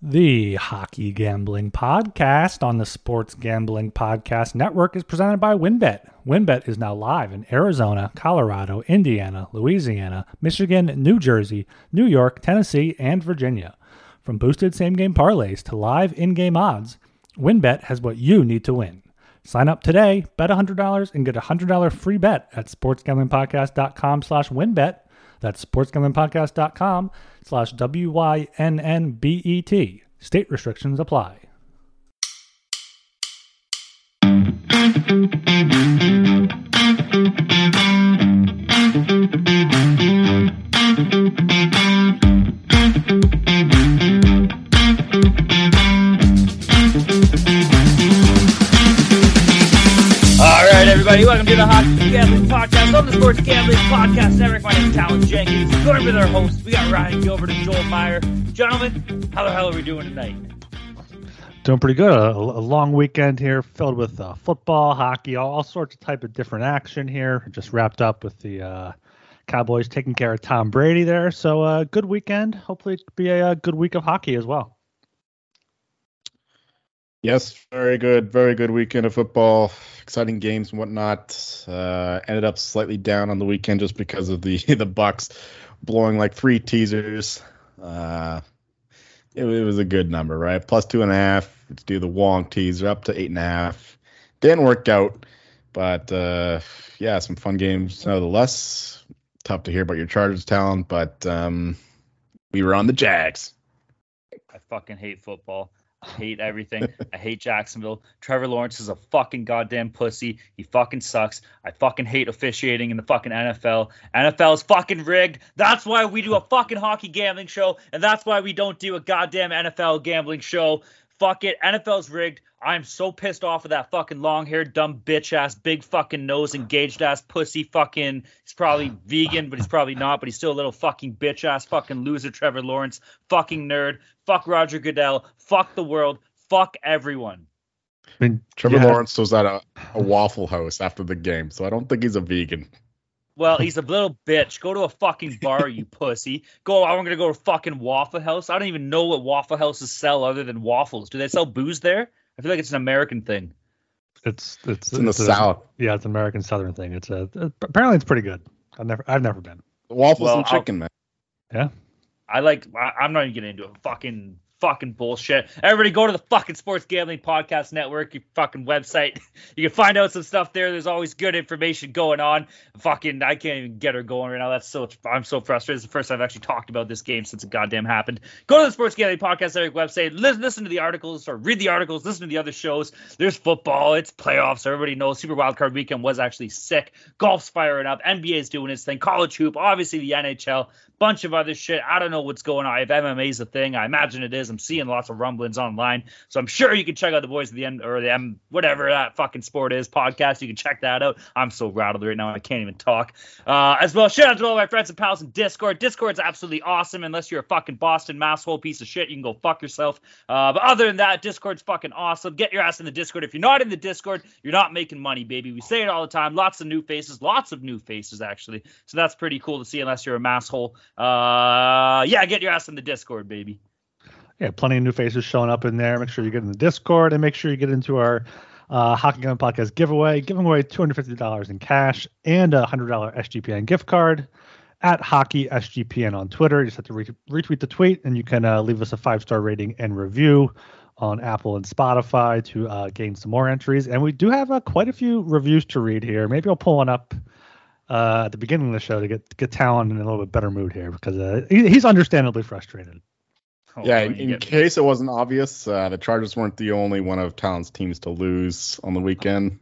The Hockey Gambling Podcast on the Sports Gambling Podcast Network is presented by WynnBET. WynnBET is now live in Arizona, Colorado, Indiana, Louisiana, Michigan, New Jersey, New York, Tennessee, and Virginia. From boosted same game parlays to live in game odds, WynnBET has what you need to win. Sign up today, bet $100, and get a $100 free bet at sportsgamblingpodcast.com slash wynnbet. That's sportsgamblingpodcast.com slash W-Y-N-N-B-E-T. State restrictions apply. Everybody, welcome to the Hockey Gambling Podcast on the Sports Gambling Podcast Network. My name is Talon Jenkins. Joined with our hosts, we got Ryan Gilbert and Joel Meyer. Gentlemen, how the hell are we doing tonight? Doing pretty good. A, a long weekend here filled with uh, football, hockey, all, all sorts of type of different action here. Just wrapped up with the uh, Cowboys taking care of Tom Brady there. So uh, good weekend. Hopefully it be a, a good week of hockey as well. Yes, very good, very good weekend of football. Exciting games and whatnot. Uh, ended up slightly down on the weekend just because of the the Bucs blowing like three teasers. Uh, it, it was a good number, right? Plus two and a half to do the Wong teaser up to eight and a half. Didn't work out, but uh, yeah, some fun games nevertheless. Tough to hear about your Chargers talent, but um, we were on the Jags. I fucking hate football. I hate everything. I hate Jacksonville. Trevor Lawrence is a fucking goddamn pussy. He fucking sucks. I fucking hate officiating in the fucking NFL. NFL is fucking rigged. That's why we do a fucking hockey gambling show, and that's why we don't do a goddamn NFL gambling show. Fuck it. NFL's rigged. I'm so pissed off of that fucking long haired, dumb bitch ass, big fucking nose, engaged ass pussy fucking. He's probably vegan, but he's probably not, but he's still a little fucking bitch ass fucking loser, Trevor Lawrence. Fucking nerd. Fuck Roger Goodell. Fuck the world. Fuck everyone. I mean, Trevor yeah, Lawrence was at a, a Waffle House after the game, so I don't think he's a vegan. Well, he's a little bitch. Go to a fucking bar, you pussy. Go. I'm gonna go to fucking Waffle House. I don't even know what Waffle Houses sell other than waffles. Do they sell booze there? I feel like it's an American thing. It's it's, It's in the a- South. Yeah, it's an American Southern thing. It's a apparently it's pretty good. I've never I've never been. Waffles Well, and I'll- chicken, man. Yeah. I like. I, I'm not even getting into it. Fucking fucking bullshit. Everybody go to the fucking Sports Gambling Podcast Network, your fucking website. You can find out some stuff there. There's always good information going on. Fucking, I can't even get her going right now. That's so. I'm so frustrated. It's the first time I've actually talked about this game since it goddamn happened. Go to the Sports Gambling Podcast Network website. Listen, listen to the articles or read the articles. Listen to the other shows. There's football. It's playoffs. Everybody knows Super Wildcard Weekend was actually sick. Golf's firing up. NBA's doing its thing. College hoop. Obviously the NHL bunch of other shit. I don't know what's going on. If MMA's a thing, I imagine it is. I'm seeing lots of rumblings online, so I'm sure you can check out the boys of the end or the M whatever that fucking sport is podcast. You can check that out. I'm so rattled right now I can't even talk. Uh, as well, shout out to all my friends and pals in Discord. Discord's absolutely awesome. Unless you're a fucking Boston masshole piece of shit, you can go fuck yourself. Uh, but other than that, Discord's fucking awesome. Get your ass in the Discord. If you're not in the Discord, you're not making money, baby. We say it all the time. Lots of new faces, lots of new faces actually. So that's pretty cool to see. Unless you're a masshole. Uh, yeah, get your ass in the Discord, baby. Yeah, plenty of new faces showing up in there. Make sure you get in the Discord and make sure you get into our uh, Hockey Gun Podcast giveaway, giving away $250 in cash and a $100 SGPN gift card at Hockey SGPN on Twitter. You just have to re- retweet the tweet and you can uh, leave us a five star rating and review on Apple and Spotify to uh, gain some more entries. And we do have uh, quite a few reviews to read here. Maybe I'll pull one up uh, at the beginning of the show to get get Talon in a little bit better mood here because uh, he, he's understandably frustrated. Oh, yeah, in, you in me. case it wasn't obvious, uh, the Chargers weren't the only one of Talon's teams to lose on the weekend.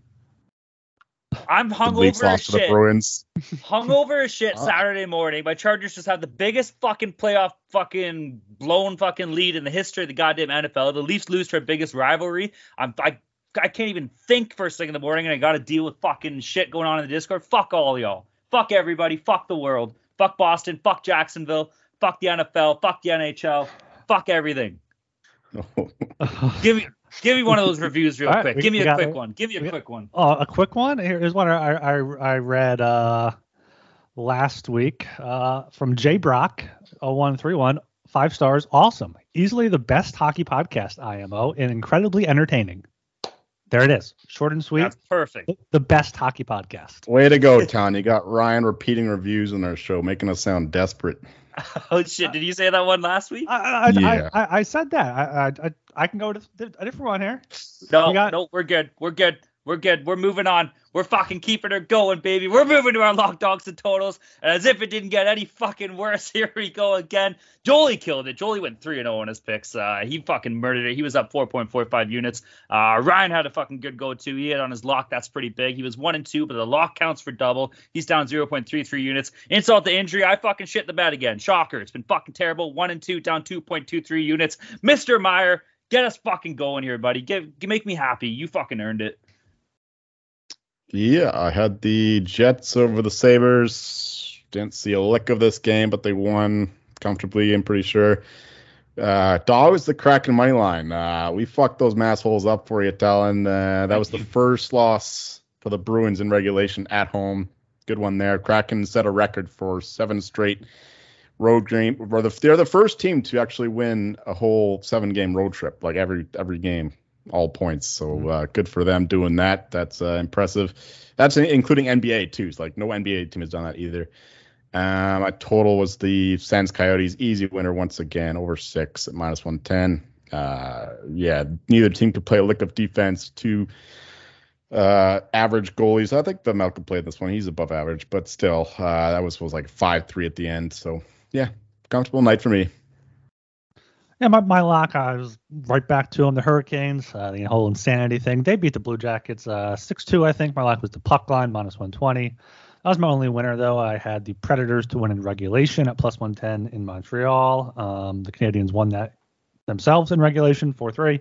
I'm hungover as to the shit. Bruins. hungover as shit. Saturday morning. My Chargers just have the biggest fucking playoff fucking blown fucking lead in the history of the goddamn NFL. The Leafs lose to our biggest rivalry. I'm I I can't even think first thing in the morning, and I got to deal with fucking shit going on in the Discord. Fuck all y'all. Fuck everybody. Fuck the world. Fuck Boston. Fuck Jacksonville. Fuck the NFL. Fuck the NHL. Fuck everything. Give me give me one of those reviews real All right, quick. we- Give me a got quick it. one. Give me a We- quick one. Oh, a quick one. Here's one I I, I read uh, last week uh, from Jay Brock 0131. five stars, awesome. Easily the best hockey podcast, IMO, and incredibly entertaining. There it is. Short and sweet. That's perfect. The best hockey podcast. Way to go, Ton. You got Ryan repeating reviews on our show, making us sound desperate. oh shit! Did you say that one last week? I, I, Yeah. I, I, I said that. I, I, I can go to a different one here. No, We got- no, we're good. We're good. We're good. We're moving on. We're fucking keeping her going, baby. We're moving to our lock dogs and totals. And as if it didn't get any fucking worse, here we go again. Jolie killed it. Jolie went 3 0 on his picks. Uh, he fucking murdered it. He was up 4.45 units. Uh, Ryan had a fucking good go, too. He hit on his lock. That's pretty big. He was 1 and 2, but the lock counts for double. He's down 0.33 units. Insult to injury. I fucking shit the bed again. Shocker. It's been fucking terrible. 1 and 2, down 2.23 units. Mr. Meyer, get us fucking going here, buddy. Make me happy. You fucking earned it. Yeah, I had the Jets over the Sabres. Didn't see a lick of this game, but they won comfortably, I'm pretty sure. Uh, Dogs, the Kraken money line. Uh, we fucked those massholes up for you, Talon. Uh, that was the first loss for the Bruins in regulation at home. Good one there. Kraken set a record for seven straight road game. They're the first team to actually win a whole seven game road trip, like every every game, all points. So uh, good for them doing that. That's uh, impressive. That's including NBA too. It's like no NBA team has done that either. Um, my total was the Sens Coyotes easy winner once again over six at minus one ten. Uh, yeah, neither team could play a lick of defense. Two uh, average goalies. I think the Malcolm played this one. He's above average, but still, uh, that was was like five three at the end. So yeah, comfortable night for me. Yeah, my, my lock, I was right back to them. The Hurricanes, uh, the whole insanity thing. They beat the Blue Jackets uh, 6 2, I think. My lock was the puck line, minus 120. That was my only winner, though. I had the Predators to win in regulation at plus 110 in Montreal. Um, the Canadiens won that themselves in regulation, 4 3.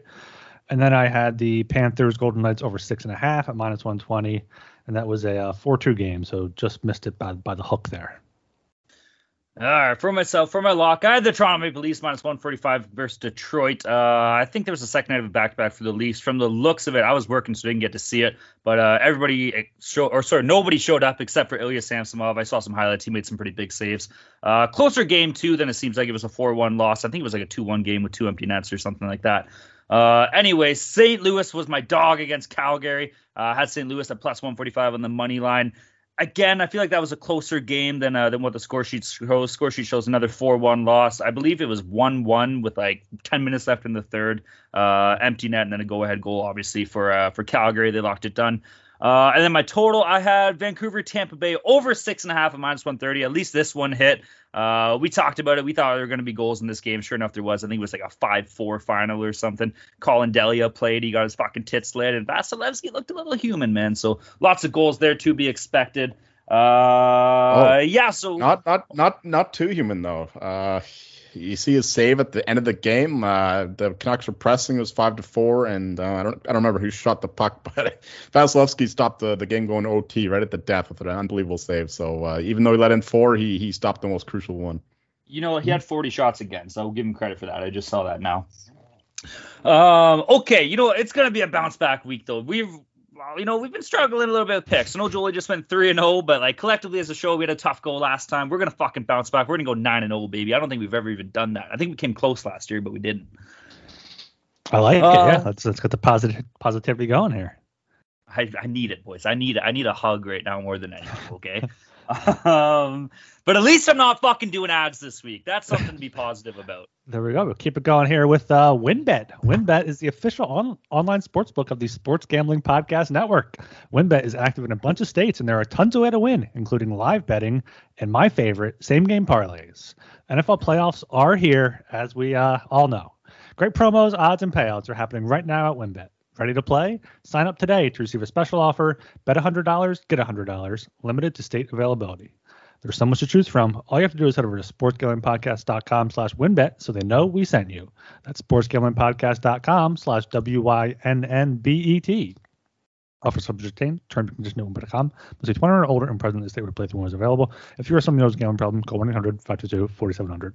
And then I had the Panthers Golden Knights over 6.5 at minus 120. And that was a 4 2 game, so just missed it by, by the hook there. All right, for myself, for my lock, I had the Toronto Maple Leafs minus 145 versus Detroit. Uh, I think there was a second night of a back-to-back for the Leafs. From the looks of it, I was working, so I didn't get to see it. But uh, everybody showed, or sorry, nobody showed up except for Ilya Samsonov. I saw some highlights. He made some pretty big saves. Uh, closer game too than it seems like it was a 4-1 loss. I think it was like a 2-1 game with two empty nets or something like that. Uh, anyway, St. Louis was my dog against Calgary. Uh, had St. Louis at plus 145 on the money line again, I feel like that was a closer game than uh, than what the score sheet shows. Score sheet shows another 4-1 loss. I believe it was 1-1 with like 10 minutes left in the third. Uh, empty net and then a go-ahead goal, obviously for uh, for Calgary. They locked it done. Uh, and then my total, I had Vancouver, Tampa Bay over six and a half at minus 130. At least this one hit. Uh, we talked about it. We thought there were going to be goals in this game. Sure enough, there was. I think it was like a 5 4 final or something. Collin Delia played. He got his fucking tits slit. And Vasilevskiy looked a little human, man. So lots of goals there to be expected. Uh, yeah. So Not not not not too human though. Uh, you see his save at the end of the game. Uh, the Canucks were pressing. It was five to four, and uh, I don't I don't remember who shot the puck, but Vasilevskiy stopped the, the game going OT right at the death with an unbelievable save. So uh, even though he let in four, he he stopped the most crucial one. you know, he had 40 shots again, so I'll give him credit for that. I just saw that now. Um, okay, you know, it's gonna be a bounce back week though. We've well, you know, we've been struggling a little bit with picks. I know Jolie just went three and zero, but like collectively as a show, we had a tough go last time. We're gonna fucking bounce back. We're gonna go nine and zero, baby. I don't think we've ever even done that. I think we came close last year, but we didn't. I like Uh, it. Yeah, let's let's get the positive positivity going here. I, I need it, boys. I need it. I need a hug right now more than anything. Okay. um, but at least I'm not fucking doing ads this week. That's something to be positive about. There we go. We'll keep it going here with uh, WynnBET. WynnBET is the official on- online sports book of the Sports Gambling Podcast Network. WynnBET is active in a bunch of states, and there are tons of ways to win, including live betting and my favorite, same game parlays. NFL playoffs are here, as we uh, all know. Great promos, odds, and payouts are happening right now at WynnBET. Ready to play? Sign up today to receive a special offer. Bet $100, get $100, limited to state availability. There's so much to choose from. All you have to do is head over to sportsgamblingpodcast.com slash wynnbet so they know we sent you. That's sportsgamblingpodcast.com slash W-Y-N-N-B-E-T. Offer subject to. Terms and conditions at wynnbet.com. Must be 21 or older and present in the state where playthrough one is available. If you or someone who knows a gambling problem, call 1-800-522-4700.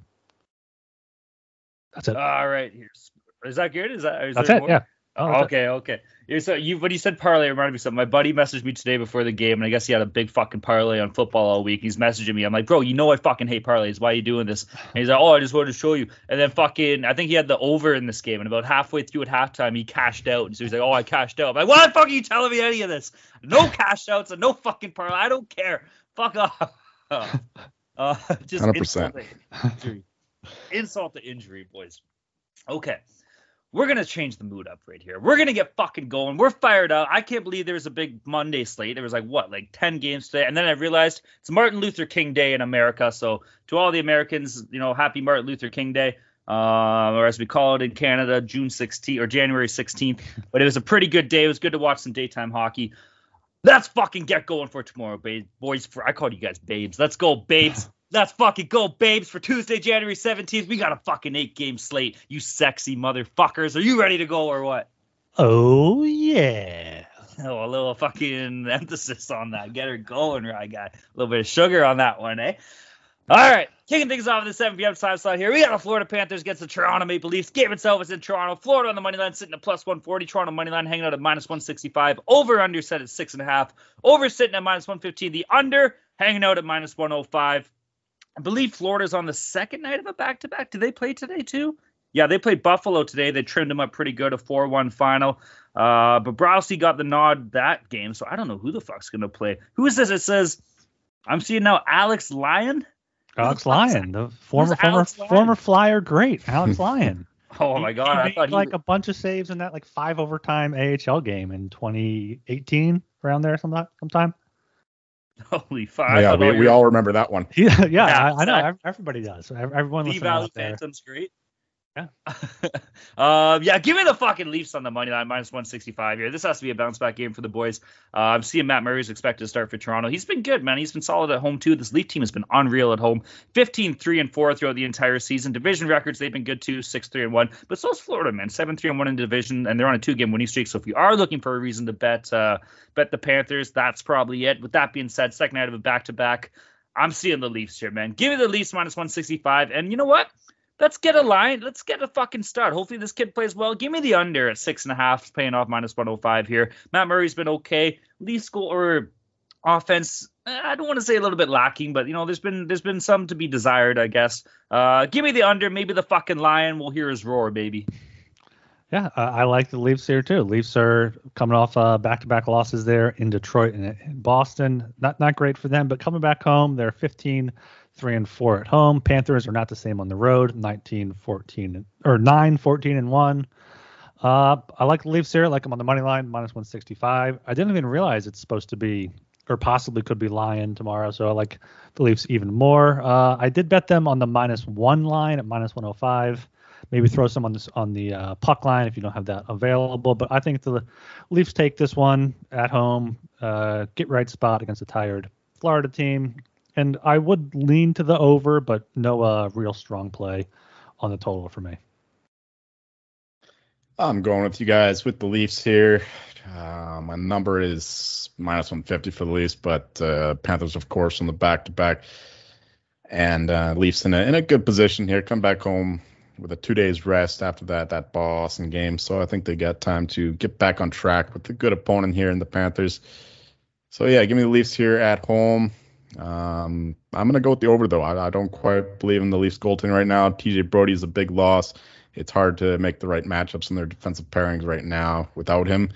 That's it. All right. Here's. Is that good? Is that? Is That's it. more? Yeah. Oh, okay, okay. So you when you said parlay it reminded me of something. My buddy messaged me today before the game, and I guess he had a big fucking parlay on football all week. He's messaging me. I'm like, bro, you know I fucking hate parlays. Why are you doing this? And he's like, oh, I just wanted to show you. And then fucking, I think he had the over in this game, and about halfway through at halftime, he cashed out. And so he's like, oh, I cashed out. I'm like, why the fuck are you telling me any of this? No cash outs and no fucking parlay. I don't care. Fuck off. Uh, just 100%. insult to injury. insult to injury, boys. Okay we're gonna change the mood up right here. We're gonna get fucking going. We're fired up. I can't believe there was a big Monday slate. There was like what, like ten games today, and then I realized it's Martin Luther King Day in America. So to all the Americans, you know, happy Martin Luther King Day, uh, or as we call it in Canada, June 16th or January 16th. But it was a pretty good day. It was good to watch some daytime hockey. Let's fucking get going for tomorrow, babe. boys. For I call you guys babes. Let's go, babes. Let's fucking go, babes, for Tuesday, January 17th. We got a fucking eight game slate. You sexy motherfuckers. Are you ready to go or what? Oh, yeah. Oh, a little fucking emphasis on that. Get her going, right, guy. A little bit of sugar on that one, eh? All right, kicking things off at the 7 p.m. time slot here. We got the Florida Panthers against the Toronto Maple Leafs. Game itself is in Toronto. Florida on the money line sitting at plus 140. Toronto money line hanging out at minus 165. Over under set at six and a half. Over sitting at minus 115. The under hanging out at minus 105. I believe Florida's on the second night of a back to back. Did they play today too? Yeah, they played Buffalo today. They trimmed them up pretty good, a 4 1 final. Uh, but Browsy got the nod that game, so I don't know who the fuck's going to play. Who is this? It says, I'm seeing now Alex Lyon. Alex Lyon, the former former Alex Lyon? former Flyer great, Alex Lyon. Oh my god, He I made, thought he like was- a bunch of saves in that like five overtime AHL game in 2018 around there sometime. sometime. holy fuck. Yeah, we, all we all remember that one. Yeah, yeah, Yeah, I, I know. Everybody does. So ev- Everyone the listening Valley out there. Phantoms great. Yeah. um, yeah, give me the fucking Leafs on the money line, minus 165 here. This has to be a bounce back game for the boys. Uh, I'm seeing Matt Murray's expected to start for Toronto. He's been good, man. He's been solid at home, too. This Leaf team has been unreal at home. 15 3 and 4 throughout the entire season. Division records, they've been good, too. 6 3 and 1. But so's Florida, man. 7 3 and 1 in the division, and they're on a two game winning streak. So if you are looking for a reason to bet, uh, bet the Panthers, that's probably it. With that being said, second night of a back to back. I'm seeing the Leafs here, man. Give me the Leafs minus 165. And you know what? Let's get a line. Let's get a fucking start. Hopefully this kid plays well. Give me the under at six and a half, paying off minus 105 here. Matt Murray's been okay. Leafs goal or offense. eh, I don't want to say a little bit lacking, but you know, there's been there's been some to be desired, I guess. Uh, give me the under. Maybe the fucking lion. We'll hear his roar, baby. Yeah, uh, I like the Leafs here too. Leafs are coming off uh, back-to-back losses there in Detroit and in Boston. Not not great for them, but coming back home, they're 15 3 and 4 at home. Panthers are not the same on the road, 19 14 or 9 14 and 1. Uh, I like the Leafs here. I like them on the money line, minus 165. I didn't even realize it's supposed to be or possibly could be Lion tomorrow, so I like the Leafs even more. Uh, I did bet them on the minus one line at minus 105 maybe throw some on this on the uh, puck line if you don't have that available. But I think the Leafs take this one at home, uh, get right spot against a tired Florida team, and I would lean to the over, but no uh, real strong play on the total for me. I'm going with you guys with the Leafs here. Uh, my number is minus 150 for the Leafs, but uh, Panthers, of course, on the back to back. And uh, Leafs in a, in a good position here. Come back home with a two days rest after that that Boston game. So I think they got time to get back on track with a good opponent here in the Panthers. So yeah, give me the Leafs here at home. Um, I'm gonna go with the over though. I, I don't quite believe in the Leafs goaltending right now. TJ Brodie is a big loss. It's hard to make the right matchups in their defensive pairings right now without him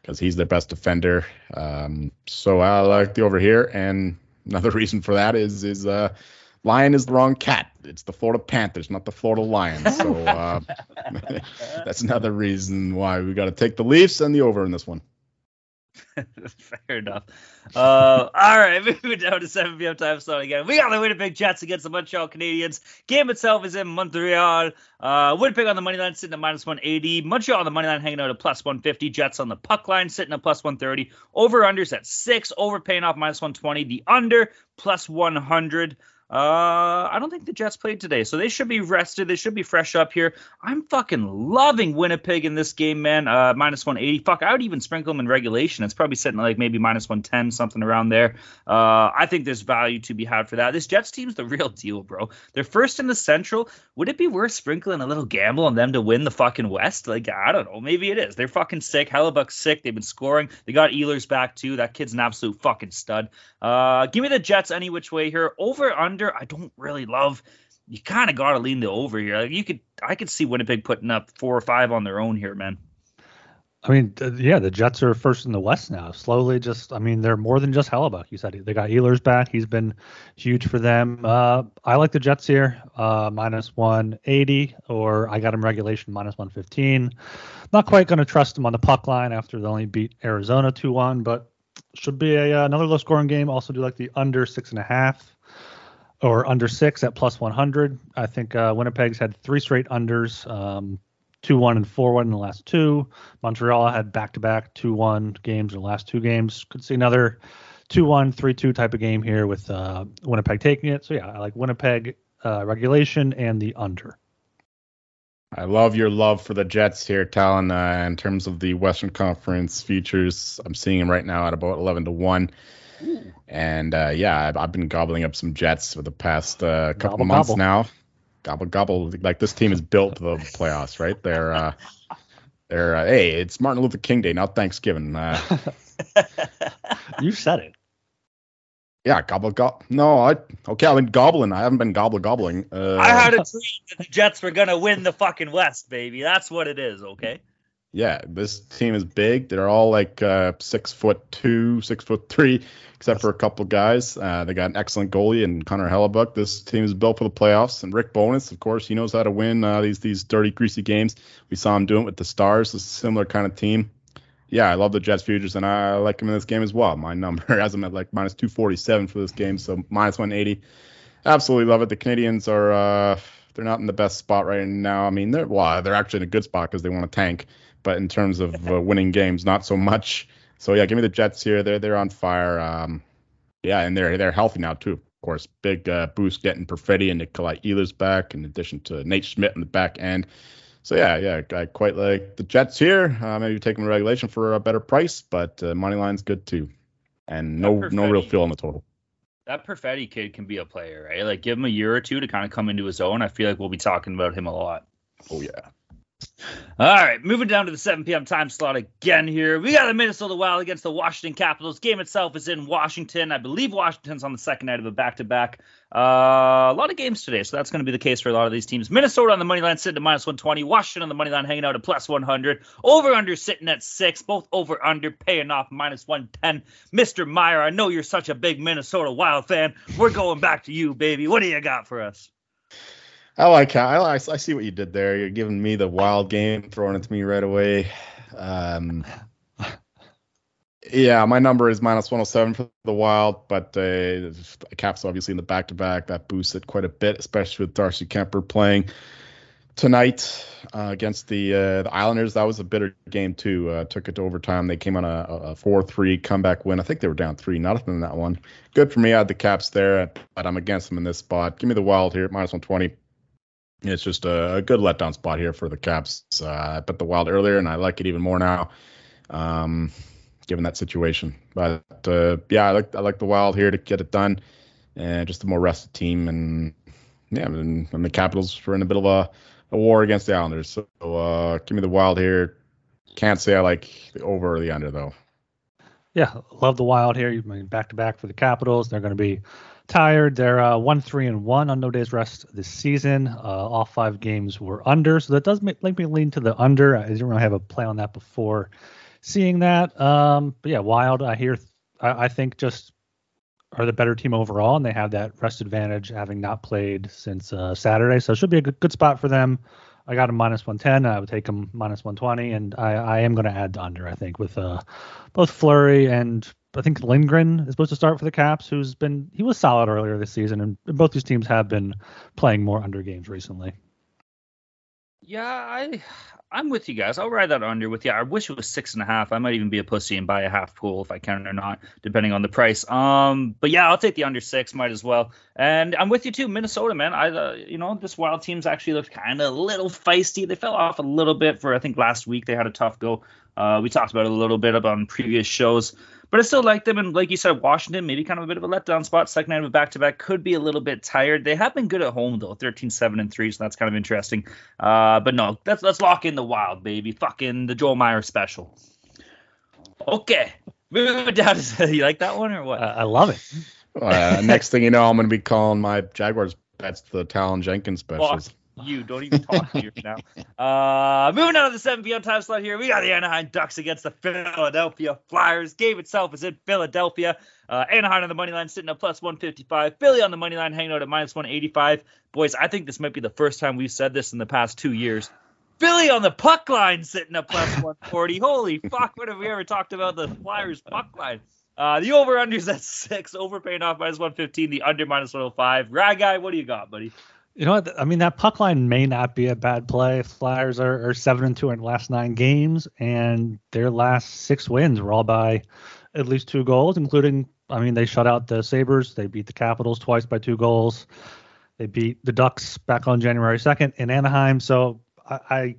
because he's their best defender. Um, so I like the over here, and another reason for that is is uh, Lion is the wrong cat. It's the Florida Panthers, not the Florida Lions. So uh, that's another reason why we got to take the Leafs and the over in this one. Fair enough. Uh, all right, moving down to 7 p.m. time slot again. We got the Winnipeg Jets against the Montreal Canadiens. Game itself is in Montreal. Uh, Winnipeg on the money line sitting at minus 180. Montreal on the money line hanging out at plus 150. Jets on the puck line sitting at plus 130. Over unders at six. Over paying off minus 120. The under plus 100. Uh, I don't think the Jets played today, so they should be rested. They should be fresh up here. I'm fucking loving Winnipeg in this game, man. Uh, minus 180. Fuck, I would even sprinkle them in regulation. It's probably sitting like maybe minus 110, something around there. Uh, I think there's value to be had for that. This Jets team's the real deal, bro. They're first in the Central. Would it be worth sprinkling a little gamble on them to win the fucking West? Like, I don't know. Maybe it is. They're fucking sick. Hellebuyck's sick. They've been scoring. They got Ehlers back too. That kid's an absolute fucking stud. Uh, give me the Jets any which way here. Over under. I don't really love. You kind of got to lean the over here. Like you could, I could see Winnipeg putting up four or five on their own here, man. I mean, yeah, the Jets are first in the West now. Slowly, just I mean, they're more than just Hellebuyck. You said they got Ehlers back. He's been huge for them. Uh, I like the Jets here, uh, minus 180, or I got them regulation minus 115. Not quite going to trust them on the puck line after they only beat Arizona 2-1, but should be a, uh, another low scoring game. Also do like the under six and a half or under six at plus 100. I think uh, Winnipeg's had three straight unders, um, 2 1 and 4 1 in the last two. Montreal had back to back 2 1 games in the last two games. Could see another 2 1, 3 2 type of game here with uh, Winnipeg taking it. So, yeah, I like Winnipeg uh, regulation and the under. I love your love for the Jets here, Talon. Uh, in terms of the Western Conference futures, I'm seeing them right now at about 11 to 1. And uh, yeah, I've, I've, been gobbling up some Jets for the past uh, couple gobble, of months gobble. now. Gobble gobble. Like this team is built for the playoffs, right? They're uh, they're uh, hey, it's Martin Luther King Day, not Thanksgiving. Uh. you said it. Yeah, gobble gobble. No, I okay. I've been gobbling. I haven't been gobble gobbling. Uh, I had a dream that the Jets were gonna win the fucking West, baby. That's what it is. Okay yeah, this team is big. They're all like uh, six foot two, six foot three, except for a couple guys. Uh, they got an excellent goalie and Connor Hellebuyck. This team is built for the playoffs. And Rick Bowness, of course, he knows how to win uh, these these dirty, greasy games. We saw him doing it with the Stars. a similar kind of team. Yeah, I love the Jets futures, and I like them in this game as well. My number has them at like minus 247 for this game, so minus 180. Absolutely love it. The Canadiens are uh, they're not in the best spot right now. I mean, they're well, they're actually in a good spot because they want to tank but in terms of uh, winning games, not so much. So yeah, give me the Jets here. They're they're on fire. Um, yeah, and they're they're healthy now too. Of course, big uh, boost getting Perfetti and Nikolai Ehlers back, in addition to Nate Schmidt in the back end. So yeah, yeah, I quite like the Jets here. Uh, maybe take them regulation for a better price, but uh, money line's good too, and no no real feel on the total. That Perfetti kid can be a player, right? Like give him a year or two to kind of come into his own. I feel like we'll be talking about him a lot. Oh yeah. All right, moving down to the 7 p.m. time slot again here. We got the Minnesota Wild against the Washington Capitals. Game itself is in Washington. I believe Washington's on the second night of a back to back. A lot of games today, so that's going to be the case for a lot of these teams. Minnesota on the money line sitting at minus 120. Washington on the money line hanging out at plus 100. Over under sitting at six. Both over under paying off minus 110. Mr. Meyer, I know you're such a big Minnesota Wild fan. We're going back to you, baby. What do you got for us? I like how I, I see what you did there. You're giving me the wild game, throwing it to me right away. Um, yeah, my number is minus 107 for the wild, but uh, Caps obviously in the back to back that boosts it quite a bit, especially with Darcy Kuemper playing tonight uh, against the uh, the Islanders. That was a bitter game too. Uh, took it to overtime. They came on a, four three comeback win. I think they were down three nothing in that one. Good for me. I had the Caps there, but I'm against them in this spot. Give me the Wild here, minus 120 it's just a, a, good letdown spot here for the Caps. Uh, I bet the Wild earlier, and I like it even more now, um, given that situation. But uh, yeah, I like I like the Wild here to get it done, and just a more rested team, and yeah, and, and the Capitals were in a bit of a, a war against the Islanders. So uh, give me the Wild here. Can't say I like the over or the under though. Yeah, love the Wild here. You mean back to back for the Capitals. They're going to be tired. They're uh, one three and one on no days rest this season. Uh, all five games were under, so that does make, make, me lean to the under. I didn't really have a play on that before seeing that. Um, but yeah, Wild. I hear. I, I, think just are the better team overall, and they have that rest advantage having not played since uh, Saturday. So it should be a good, good spot for them. I got him minus 110. I would take him minus 120, and I, I am going to add the under. I think with uh, both Fleury and I think Lindgren is supposed to start for the Caps, who's been he was solid earlier this season, and both these teams have been playing more under games recently. Yeah, I I'm with you guys. I'll ride that under with you. I wish it was six and a half. I might even be a pussy and buy a half pool if I can or not, depending on the price. Um, but yeah, I'll take the under six. Might as well. And I'm with you too, Minnesota, man. I, uh, you know, this Wild team's actually looked kind of a little feisty. They fell off a little bit for I think last week. They had a tough go. Uh, we talked about it a little bit on previous shows. But I still like them. And like you said, Washington, maybe kind of a bit of a letdown spot. Second night of a back to back could be a little bit tired. They have been good at home, though 13 7 and 3. So that's kind of interesting. Uh, but no, let's, let's lock in the wild, baby. Fucking the Joel Meyer special. Okay. Moving down to, you like that one or what? Uh, I love it. Uh, next thing you know, I'm going to be calling my Jaguars bets the Talon Jenkins specials. Fuck you. Don't even talk to you now. Uh, moving on to the 7 p.m. time slot here. We got the Anaheim Ducks against the Philadelphia Flyers. Game itself is in Philadelphia. Uh, Anaheim on the money line sitting at plus 155. Philly on the money line hanging out at minus 185. Boys, I think this might be the first time we've said this in the past two years. Philly on the puck line sitting at plus 140. Holy fuck, what have we ever talked about the Flyers puck line? Uh, the over unders at six, overpaying off minus 115, the under minus 105. Rag guy, what do you got, buddy? You know what? I mean, that puck line may not be a bad play. Flyers are, are seven and two in the last nine games, and their last six wins were all by at least two goals, including. I mean, they shut out the Sabres. They beat the Capitals twice by two goals. They beat the Ducks back on January 2nd in Anaheim. So I, I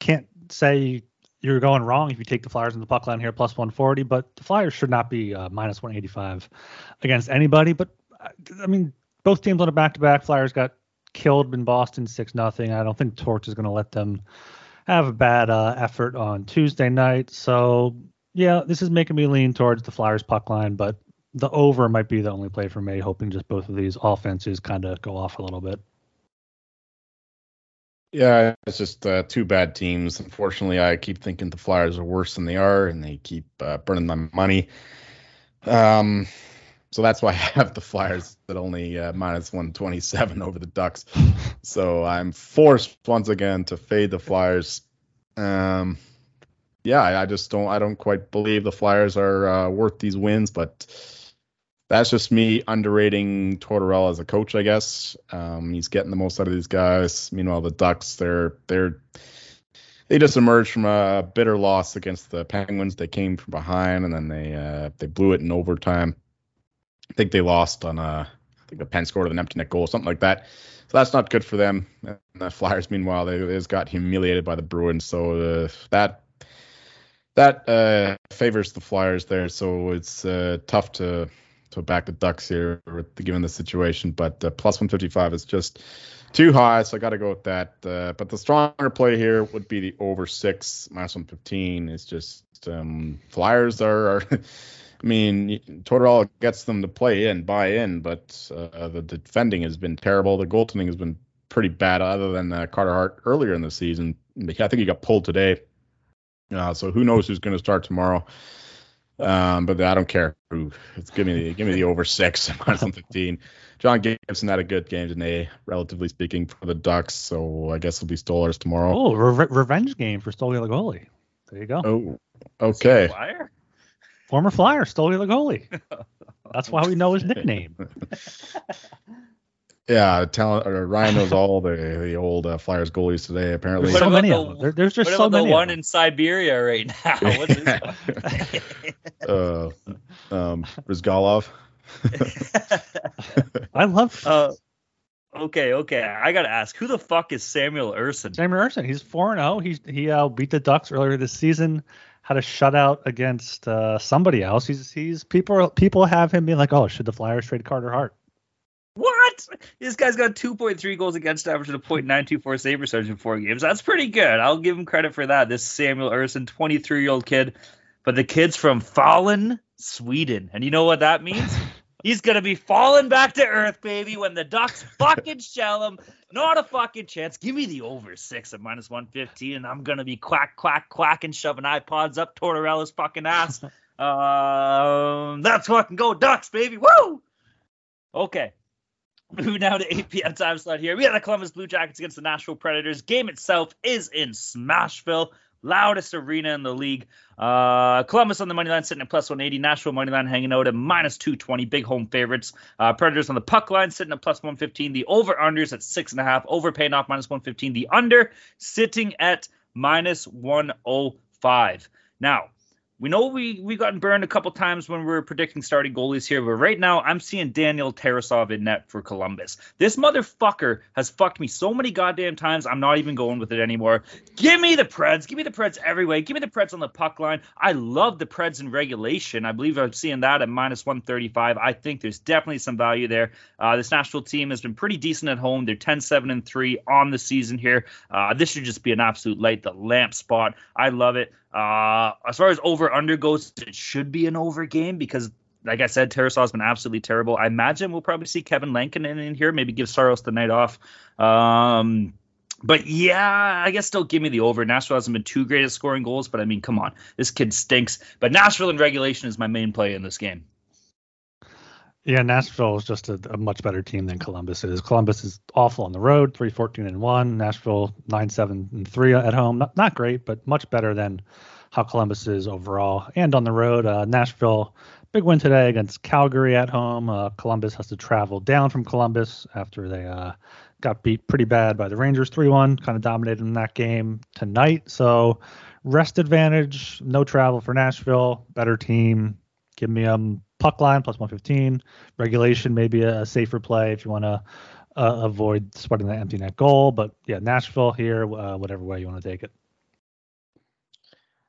can't say you're going wrong if you take the Flyers in the puck line here plus 140, but the Flyers should not be uh, minus 185 against anybody. But I mean, both teams on a back to back. Flyers got killed in Boston six nothing. I don't think Torch is going to let them have a bad uh, effort on Tuesday night. So yeah, this is making me lean towards the Flyers puck line, but the over might be the only play for me, hoping just both of these offenses kind of go off a little bit. Yeah, it's just uh, two bad teams. Unfortunately, I keep thinking the Flyers are worse than they are, and they keep uh, burning my money. Um, so that's why I have the Flyers at only uh, minus 127 over the Ducks. So I'm forced once again to fade the Flyers. Um, yeah, I, I just don't. I don't quite believe the Flyers are uh, worth these wins, but that's just me underrating Tortorella as a coach, I guess. Um, he's getting the most out of these guys. Meanwhile, the Ducks, they're they're they just emerged from a bitter loss against the Penguins. They came from behind and then they uh, they blew it in overtime. I think they lost on a I think a Penn scored an empty net goal, something like that. So that's not good for them. And the Flyers, meanwhile, they, they just got humiliated by the Bruins. So uh, that that uh, favors the Flyers there. So it's uh, tough to to back the Ducks here, given the situation. But uh, plus 155 is just too high, so I got to go with that. Uh, but the stronger play here would be the over six minus 115. It's just um, Flyers are. are I mean, Tortorella gets them to play in, buy in, but uh, the defending has been terrible. The goaltending has been pretty bad, other than uh, Carter Hart earlier in the season. I think he got pulled today. Uh, so who knows who's going to start tomorrow? Um, but I don't care who. It's give me the, give me the over six minus one fifteen. John Gibson had a good game today, relatively speaking, for the Ducks. So I guess it'll be Stolarz tomorrow. Oh, re- revenge game for Stoli Lagoli. There you go. Oh, okay. Flyer? Former Flyer, Stoli Lagoli. That's why we know his nickname. Yeah, talent. Or Ryan knows all the the old uh, Flyers goalies today. Apparently, There's so many the- of them. There, there's just so about the many. one in Siberia right now? What's his uh, um, Bryzgalov. I love uh, okay, okay. I gotta ask, who the fuck is Samuel Ersson? Samuel Ersson. He's four and zero. He's he uh, beat the Ducks earlier this season. Had a shutout against uh, somebody else. He's he's people people have him being like, oh, should the Flyers trade Carter Hart? What? This guy's got 2.3 goals against average and a .924 save percentage in four games. That's pretty good. I'll give him credit for that. This Samuel Ersson, 23 year old kid, but the kid's from Fallen, Sweden, and you know what that means? He's gonna be falling back to earth, baby, when the Ducks fucking shell him. Not a fucking chance. Give me the over six at minus 115, and I'm gonna be quack, quack, quacking, shoving iPods up Tortorella's fucking ass. um, that's fucking go Ducks, baby. Woo! Okay. Moving now to 8 p.m. time slot here. We got the Columbus Blue Jackets against the Nashville Predators. Game itself is in Smashville. Loudest arena in the league. Uh, Columbus on the money line sitting at plus 180. Nashville money line hanging out at minus 220. Big home favorites. Uh, Predators on the puck line sitting at plus 115. The over unders at six and a half. Over paying off minus 115. The under sitting at minus 105. Now, we know we we gotten burned a couple times when we were predicting starting goalies here, but right now I'm seeing Daniel Tarasov in net for Columbus. This motherfucker has fucked me so many goddamn times. I'm not even going with it anymore. Give me the Preds. Give me the Preds every way. Give me the Preds on the puck line. I love the Preds in regulation. I believe I'm seeing that at minus 135. I think there's definitely some value there. Uh, this Nashville team has been pretty decent at home. They're 10 7 and 3 on the season here. Uh, this should just be an absolute light the lamp spot. I love it. Uh, as far as over under goes, it should be an over game because, like I said, Tarasov's been absolutely terrible. I imagine we'll probably see Kevin Lankin in, in here, maybe give Saros the night off. Um, but yeah, I guess still give me the over. Nashville hasn't been too great at scoring goals, but I mean, come on, this kid stinks. But Nashville in regulation is my main play in this game. Yeah, Nashville is just a, a, much better team than Columbus is. Columbus is awful on the road, 3 14 and 1. Nashville 9 7 and 3 at home. Not, not great, but much better than how Columbus is overall. And on the road, uh, Nashville, big win today against Calgary at home. Uh, Columbus has to travel down from Columbus after they uh, got beat pretty bad by the Rangers 3 1, kind of dominated in that game tonight. So, rest advantage, no travel for Nashville, better team. Give me um puck line plus 115. Regulation maybe a, a safer play if you want to uh, avoid sweating the empty net goal. But yeah, Nashville here, uh, whatever way you want to take it.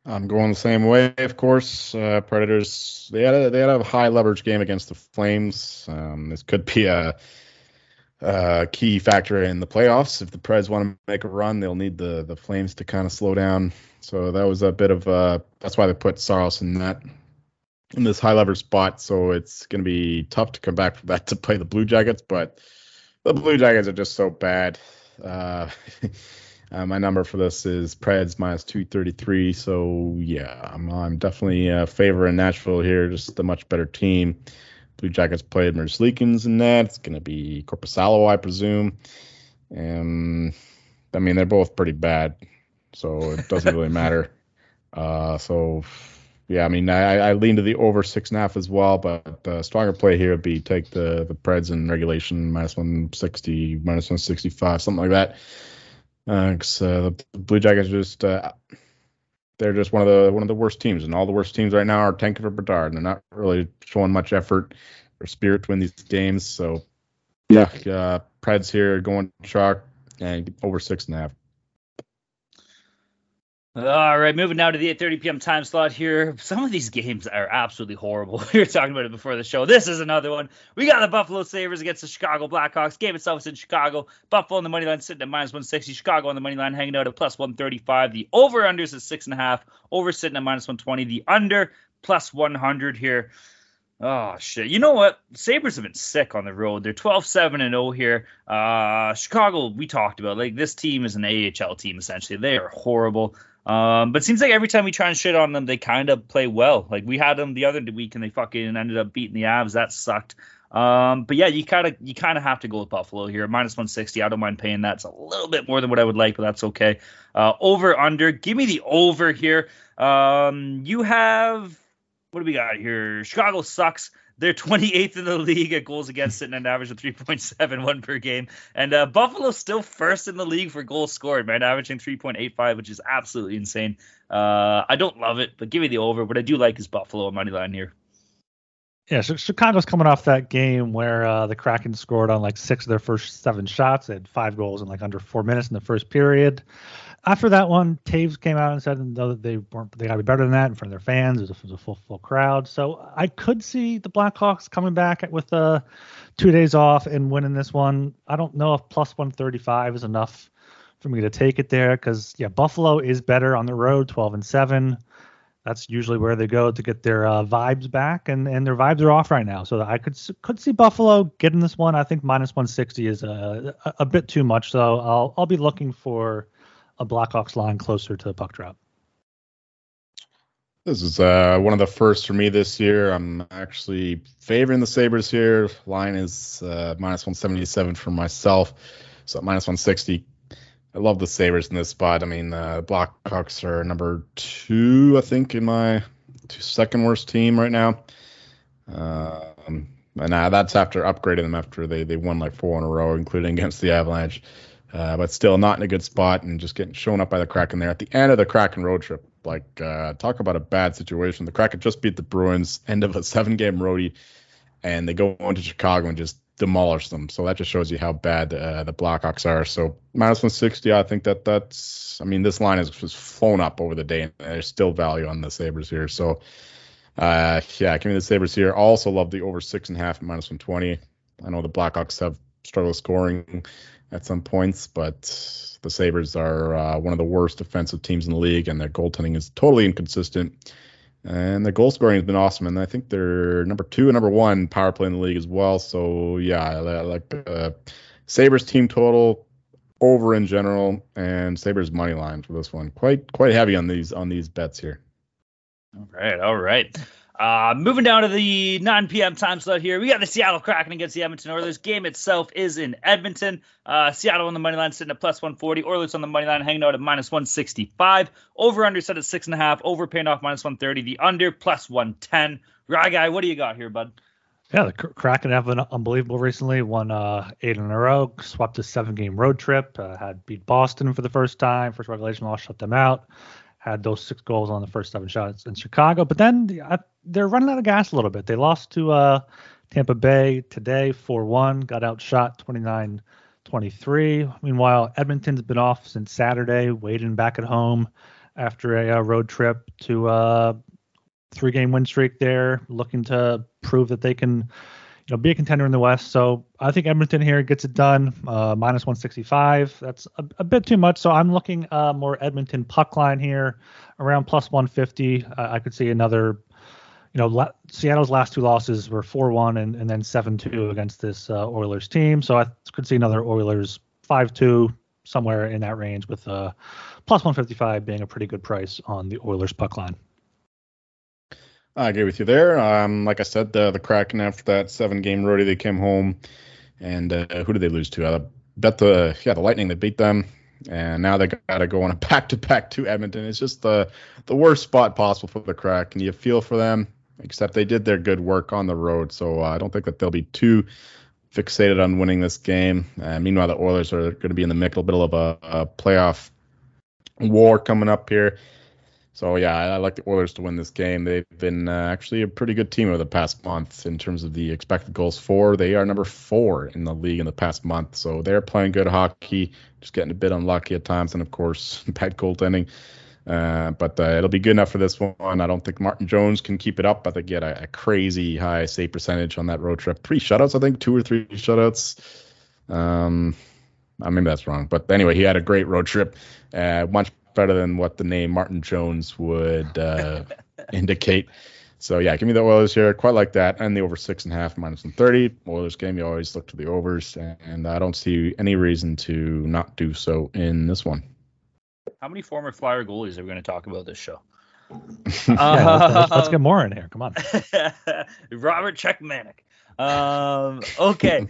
I'm going the same way, of course. Uh, Predators they had a they had a high leverage game against the Flames. Um, this could be a, a, key factor in the playoffs. If the Preds want to make a run, they'll need the the Flames to kind of slow down. So that was a bit of uh, that's why they put Saros in that in this high leverage spot. So it's going to be tough to come back from that to play the Blue Jackets. But the Blue Jackets are just so bad. Uh, uh, my number for this is Preds minus 233. So yeah, I'm, I'm definitely uh, favoring Nashville here. Just a much better team. Blue Jackets played Merzlikins in that. It's going to be Korpisalo, I presume. And I mean, they're both pretty bad. So it doesn't really matter. Uh, so yeah, I mean, I, I lean to the over six and a half as well, but the stronger play here would be take the the Preds in regulation minus 160, minus 165, something like that. Because uh, uh, the Blue Jackets just uh, they're just one of the one of the worst teams, and all the worst teams right now are tanking for Bedard, and they're not really showing much effort or spirit to win these games. So yeah, uh, Preds here going chalk and over six and a half. All right, moving now to the 8:30 p.m. time slot here. Some of these games are absolutely horrible. We were talking about it before the show. This is another one. We got the Buffalo Sabres against the Chicago Blackhawks. Game itself is in Chicago. Buffalo on the money line sitting at minus 160. Chicago on the money line hanging out at plus 135. The over unders is six and a half. Over sitting at minus 120. The under plus 100 here. Oh shit! You know what? Sabres have been sick on the road. They're 12-7 and 0 here. Uh, Chicago, we talked about like this team is an AHL team essentially. They are horrible. Um, but seems like every time we try and shit on them, they kind of play well. Like we had them the other week and they fucking ended up beating the Avs. That sucked. Um, but yeah, you kind of you kind of have to go with Buffalo here, minus 160. I don't mind paying that. It's a little bit more than what I would like, but that's okay. Uh, over under. Give me the over here. Um, you have what do we got here? Chicago sucks. They're 28th in the league at goals against, sitting an average of 3.71 per game. And uh, Buffalo's still first in the league for goals scored, man, averaging 3.85, which is absolutely insane. Uh, I don't love it, but give me the over. What I do like is Buffalo money line here. Yeah, Chicago's coming off that game where uh, the Kraken scored on like six of their first seven shots. They had five goals in like under four minutes in the first period after that one, Toews came out and said that they weren't they got to be better than that in front of their fans. It was, a, it was a full full crowd, so I could see the Blackhawks coming back with uh, two days off and winning this one. I don't know if plus 135 is enough for me to take it there because yeah, Buffalo is better on the road, 12 and seven. That's usually where they go to get their uh, vibes back, and, and their vibes are off right now. So I could could see Buffalo getting this one. I think minus 160 is a, a, a bit too much, so I'll I'll be looking for a Blackhawks line closer to the puck drop. This is uh, one of the first for me this year. I'm actually favoring the Sabres here. Line is uh, minus 177 for myself, so minus 160. I love the Sabres in this spot. I mean, uh, Blackhawks are number two, I think, in my second worst team right now. Um, and uh, that's after upgrading them after they, they won like four in a row, including against the Avalanche. Uh, but still not in a good spot and just getting shown up by the Kraken there at the end of the Kraken road trip. Like, uh, talk about a bad situation. The Kraken just beat the Bruins, end of a seven game roadie, and they go into Chicago and just demolish them. So that just shows you how bad uh, the Blackhawks are. So minus 160, I think that that's. I mean, this line has just flown up over the day, and there's still value on the Sabres here. So uh, yeah, give me the Sabres here. Also love the over six and a half minus 120. I know the Blackhawks have struggled scoring at some points, but the Sabres are uh, one of the worst defensive teams in the league, and their goaltending is totally inconsistent. And their goal scoring has been awesome, and I think they're number two and number one power play in the league as well. So yeah, like uh, Sabres team total over in general, and Sabres money line for this one. Quite quite heavy on these on these bets here. All right, all right. Uh, moving down to the 9 p.m. time slot here, we got the Seattle Kraken against the Edmonton Oilers. Game itself is in Edmonton. Uh, Seattle on the money line sitting at plus 140. Oilers on the money line hanging out at minus 165. Over under set at six and a half. Over paying off minus 130. The under plus 110. Rye guy, what do you got here, bud? Yeah, the Kraken have been unbelievable recently. Won uh, eight in a row. Swapped a seven-game road trip. Uh, had beat Boston for the first time. First regulation loss, shut them out had those six goals on the first seven shots in Chicago. But then uh, they're running out of gas a little bit. They lost to uh, Tampa Bay today 4 1, got outshot 29 23. Meanwhile, Edmonton's been off since Saturday, waiting back at home after a uh, road trip to a uh, three game win streak there, looking to prove that they can you know, be a contender in the West. So I think Edmonton here gets it done. Uh, minus 165. That's a, a, bit too much. So I'm looking uh, more Edmonton puck line here, around plus 150. Uh, I could see another. You know, la- Seattle's last two losses were 4-1 and, and then 7-2 against this uh, Oilers team. So I could see another Oilers 5-2 somewhere in that range with uh, plus 155 being a pretty good price on the Oilers puck line. I agree with you there. Um, like I said, the the Kraken after that seven game roadie, they came home, and uh, who did they lose to? I bet the yeah the Lightning that beat them, and now they got to go on a back to back to Edmonton. It's just the the worst spot possible for the Kraken. You feel for them, except they did their good work on the road, so uh, I don't think that they'll be too fixated on winning this game. Uh, meanwhile, the Oilers are going to be in the middle, of a, a playoff war coming up here. So yeah, I, like the Oilers to win this game. They've been uh, actually a pretty good team over the past month in terms of the expected goals for. They are number four in the league in the past month, so they're playing good hockey. Just getting a bit unlucky at times, and of course bad goaltending. Uh, but uh, it'll be good enough for this one. I don't think Martin Jones can keep it up. I think he had a, a crazy high save percentage on that road trip. Three shutouts, I think, two or three shutouts. Um, I maybe that's wrong, but anyway, he had a great road trip. Uh, much better than what the name Martin Jones would uh, indicate. So yeah, give me the Oilers here. Quite like that, and the over six and a half minus one thirty. Oilers game, you always look to the overs, and I don't see any reason to not do so in this one. How many former Flyer goalies are we going to talk about this show? yeah, let's, let's, get more in here. Come on, Robert Cechmanek. Um, okay.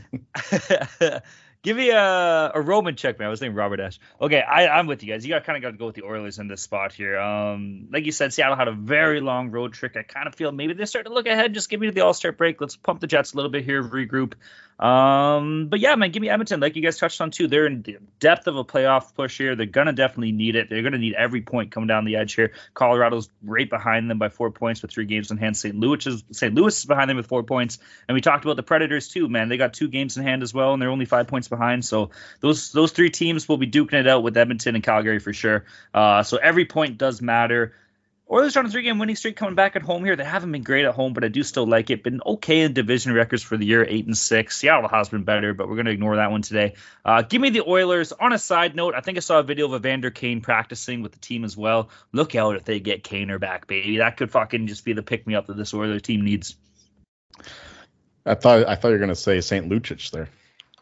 Give me a, a Roman Cechmanek. I was thinking Robert Esche. Okay, I, I'm with you guys. You got kind of got to go with the Oilers in this spot here. Um, like you said, Seattle had a very long road trip. I kind of feel maybe they're starting to look ahead. Just give me the All Star break. Let's pump the Jets a little bit here, regroup. Um, but yeah, man, give me Edmonton. Like you guys touched on too, they're in the depth of a playoff push here. They're gonna definitely need it. They're gonna need every point coming down the edge here. Colorado's right behind them by four points with three games in hand. St. Louis is St. Louis is behind them with four points. And we talked about the Predators too, man. They got two games in hand as well, and they're only five points behind. So those those three teams will be duking it out with Edmonton and Calgary for sure. Uh, so every point does matter. Oilers on a three-game winning streak coming back at home here. They haven't been great at home, but I do still like it. Been okay in division records for the year, eight and six. Seattle has been better, but we're going to ignore that one today. Uh, give me the Oilers. On a side note, I think I saw a video of Evander Kane practicing with the team as well. Look out if they get Kaner back, baby. That could fucking just be the pick-me-up that this Oilers team needs. I thought I thought you were going to say St. Lucic there.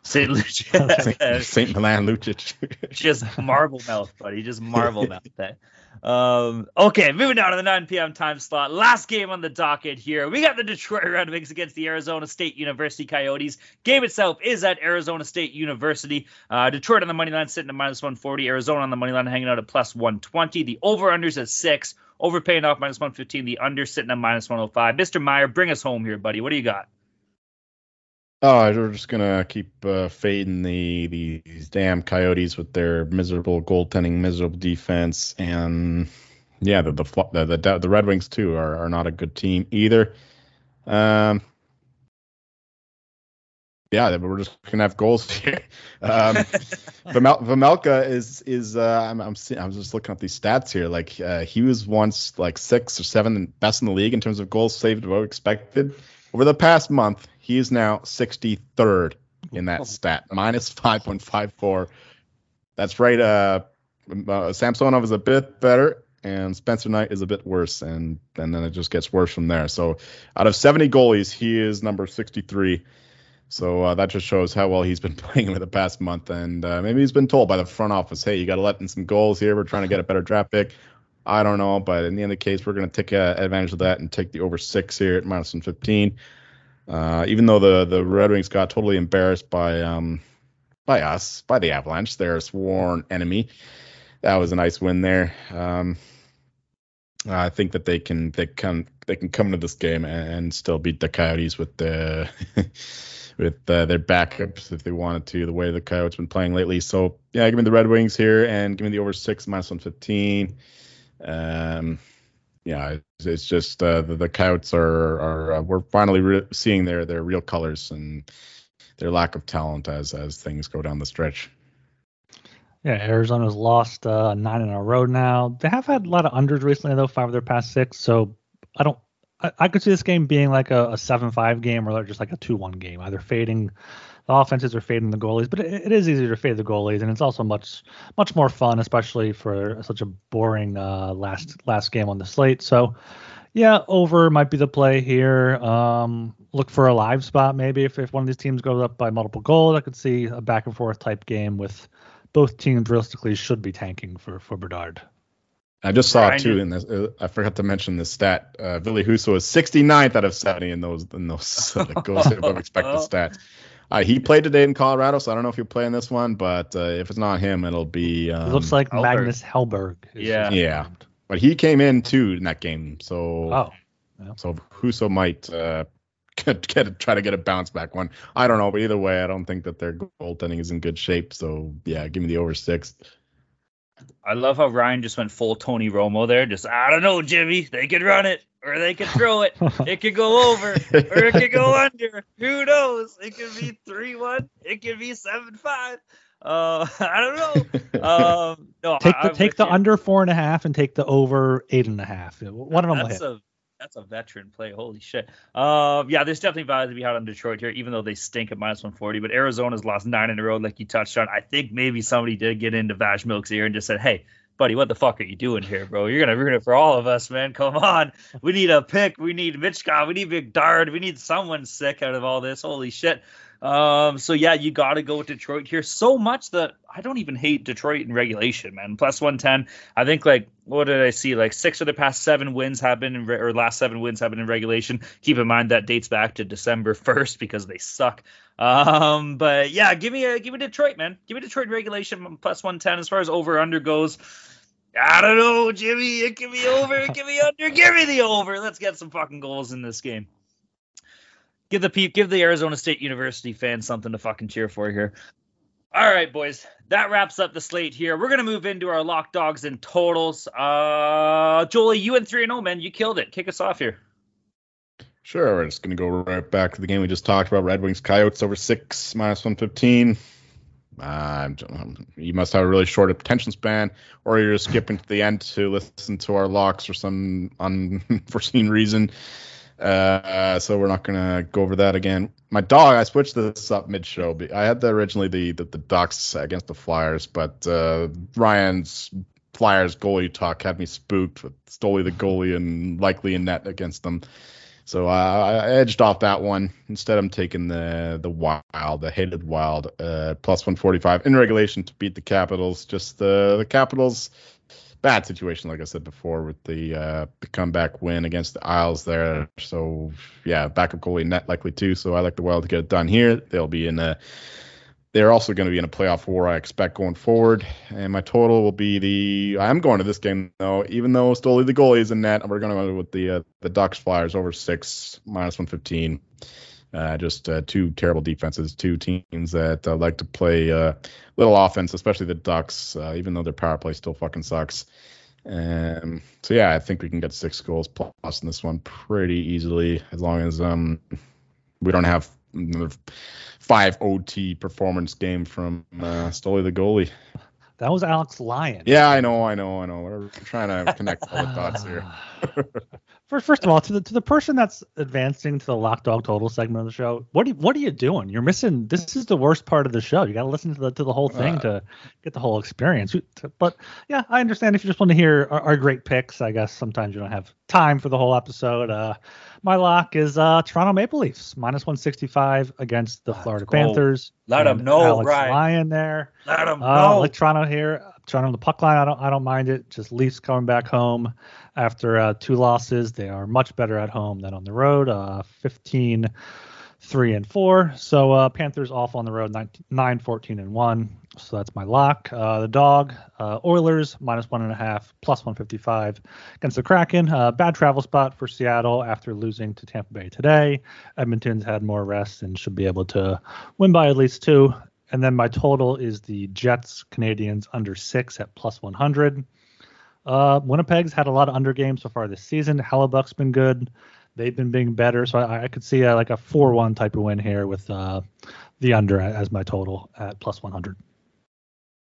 St. Lucic. Saint, Saint Milan Lucic. just marble mouth, buddy. Just marble mouth that. Um, okay, moving down to the 9 p.m. time slot. Last game on the docket here. We got the Detroit Red Wings against the Arizona State University Coyotes. Game itself is at Arizona State University. Uh, Detroit on the money line sitting at minus 140. Arizona on the money line hanging out at plus 120. The over-unders at six. Over paying off minus 115. The under sitting at minus 105. Mr. Meyer, bring us home here, buddy. What do you got? Oh, we're just gonna keep uh, fading the these damn Coyotes with their miserable goaltending, miserable defense, and yeah, the the the the, the Red Wings too are, are not a good team either. Um, yeah, we're just gonna have goals here. Um, Vamel- Vejmelka is is uh, I'm I'm, see- I'm just looking at these stats here. Like uh, he was once like six or seven best in the league in terms of goals saved above expected. Over the past month, he is now 63rd in that stat, minus 5.54. That's right. Uh, uh, Samsonov is a bit better, and Spencer Knight is a bit worse, and, and then it just gets worse from there. So, out of 70 goalies, he is number 63. So uh, that just shows how well he's been playing over the past month, and uh, maybe he's been told by the front office, "Hey, you got to let in some goals here. We're trying to get a better draft pick." I don't know, but in the end of the case, we're going to take uh, advantage of that and take the over six here at minus 115. Uh, even though the the Red Wings got totally embarrassed by um by us by the Avalanche, their sworn enemy, that was a nice win there. Um, I think that they can they can they can come into this game and, and still beat the Coyotes with the with uh, their backups if they wanted to. The way the Coyotes been playing lately, so yeah, give me the Red Wings here and give me the over six minus 115. Um, yeah, it's, it's just uh, the, the Coyotes are are uh, we're finally re- seeing their their real colors and their lack of talent as as things go down the stretch. Yeah, Arizona's lost uh, nine in a row now. They have had a lot of unders recently, though, five of their past six. So I don't. I, I could see this game being like a, a seven-five game or just like a two-one game, either fading the offenses are fading the goalies. But it, it is easier to fade the goalies, and it's also much much more fun, especially for such a boring uh, last last game on the slate. So yeah, over might be the play here. Um, look for a live spot maybe if, if one of these teams goes up by multiple goals. I could see a back and forth type game with both teams realistically should be tanking for for Bedard. I just saw Brian, too you- in this. Uh, I forgot to mention this stat. Uh, Ville Husso is 69th out of 70 in those in those uh, goals above expected stats. Uh, he played today in Colorado, so I don't know if he'll play in this one. But uh, if it's not him, it'll be. Um, it looks like Hellberg. Magnus Hellberg. is- Yeah. Yeah. But he came in too in that game, so Oh, so Husso might uh, get, get try to get a bounce back one. I don't know, but either way, I don't think that their goaltending is in good shape. So yeah, give me the over six. I love how Ryan just went full Tony Romo there. Just I don't know, Jimmy. They could run it or they could throw it. It could go over or it could go under. Who knows? It could be three one. It could be seven five. Uh, I don't know. Um, no, take the I'm take the you. under four and a half and take the over eight and a half. One of them will That's hit. a that's a veteran play. Holy shit. Um, yeah, there's definitely value to be had on Detroit here, even though they stink at minus 140. But Arizona's lost nine in a row, like you touched on. I think maybe somebody did get into Vash Milk's ear and just said, "Hey, buddy, what the fuck are you doing here, bro? You're gonna ruin it for all of us, man. Come on. We need a pick. We need Michkov. We need Big Dard. We need someone sick out of all this. Holy shit." Um, so yeah, you got to go with Detroit here. So much that I don't even hate Detroit in regulation, man. Plus 110. I think like what did I see? Like six of the past seven wins have been in re- or last seven wins have been in regulation. Keep in mind that dates back to December 1st because they suck. Um, but yeah, give me a give me Detroit, man. Give me Detroit regulation plus 110 as far as over under goes. I don't know, Jimmy. It can be over. It can be under. Give me the over. Let's get some fucking goals in this game give the give the Arizona State University fans something to fucking cheer for here. All right, boys, that wraps up the slate here. We're gonna move into our lock dogs and totals. Uh, Jolie, you and three and zero, man. You killed it. Kick us off here. Sure, we're just gonna go right back to the game we just talked about. Red Wings Coyotes over six minus one fifteen. Uh, you must have a really short attention span, or you're just skipping to the end to listen to our locks for some unforeseen reason. Uh, so we're not gonna go over that again. My dog, I switched this up mid-show. I had the originally the the, the Ducks against the Flyers, but uh, Ryan's Flyers goalie talk had me spooked with Stoli the goalie and likely in net against them. So uh, I edged off that one. Instead, I'm taking the the wild, the hated wild, uh, plus 145 in regulation to beat the Capitals. Just the the Capitals bad situation, like I said before, with the uh, the comeback win against the Isles there. So yeah, backup goalie net likely too. So I like the Wild to get it done here. They'll be in a they're also going to be in a playoff war, I expect, going forward. And my total will be the. I'm going to this game though, even though Stoli the goalie is in net. We're going to go with the uh, the Ducks Flyers over six minus 115. Uh, just uh, two terrible defenses, two teams that uh, like to play uh, little offense, especially the Ducks, uh, even though their power play still fucking sucks. Um, so yeah, I think we can get six goals plus in this one pretty easily, as long as um we don't have another five OT performance game from uh, Stoli the goalie. That was Alex Lyon. Yeah, I know, I know, I know. We're trying to connect all the dots here. first, first of all, to the to the person that's advancing to the lock dog total segment of the show, what are you, what are you doing? You're missing. This is the worst part of the show. You got to listen to the to the whole thing uh, to get the whole experience. But yeah, I understand if you just want to hear our, our, great picks. I guess sometimes you don't have time for the whole episode. Uh, my lock is uh, Toronto Maple Leafs minus 165 against the Florida Panthers. Let them know, Alex right? Lyon there. Let them uh, know. Like Toronto here. Toronto on the puck line. I don't I don't mind it. Just Leafs coming back home after uh, two losses. They are much better at home than on the road. Uh, 15 3 and 4. So uh, Panthers off on the road 9, 9 14 and 1. So that's my lock. Uh, the dog, uh, Oilers minus one and a half, plus 155 against the Kraken. Uh, bad travel spot for Seattle after losing to Tampa Bay today. Edmonton's had more rest and should be able to win by at least two. And then my total is the Jets Canadiens under six at plus 100. Uh, Winnipeg's had a lot of under games so far this season. Hellebuyck's been good. They've been being better, so I, I could see a, like a four-one type of win here with uh, the under as my total at plus 100.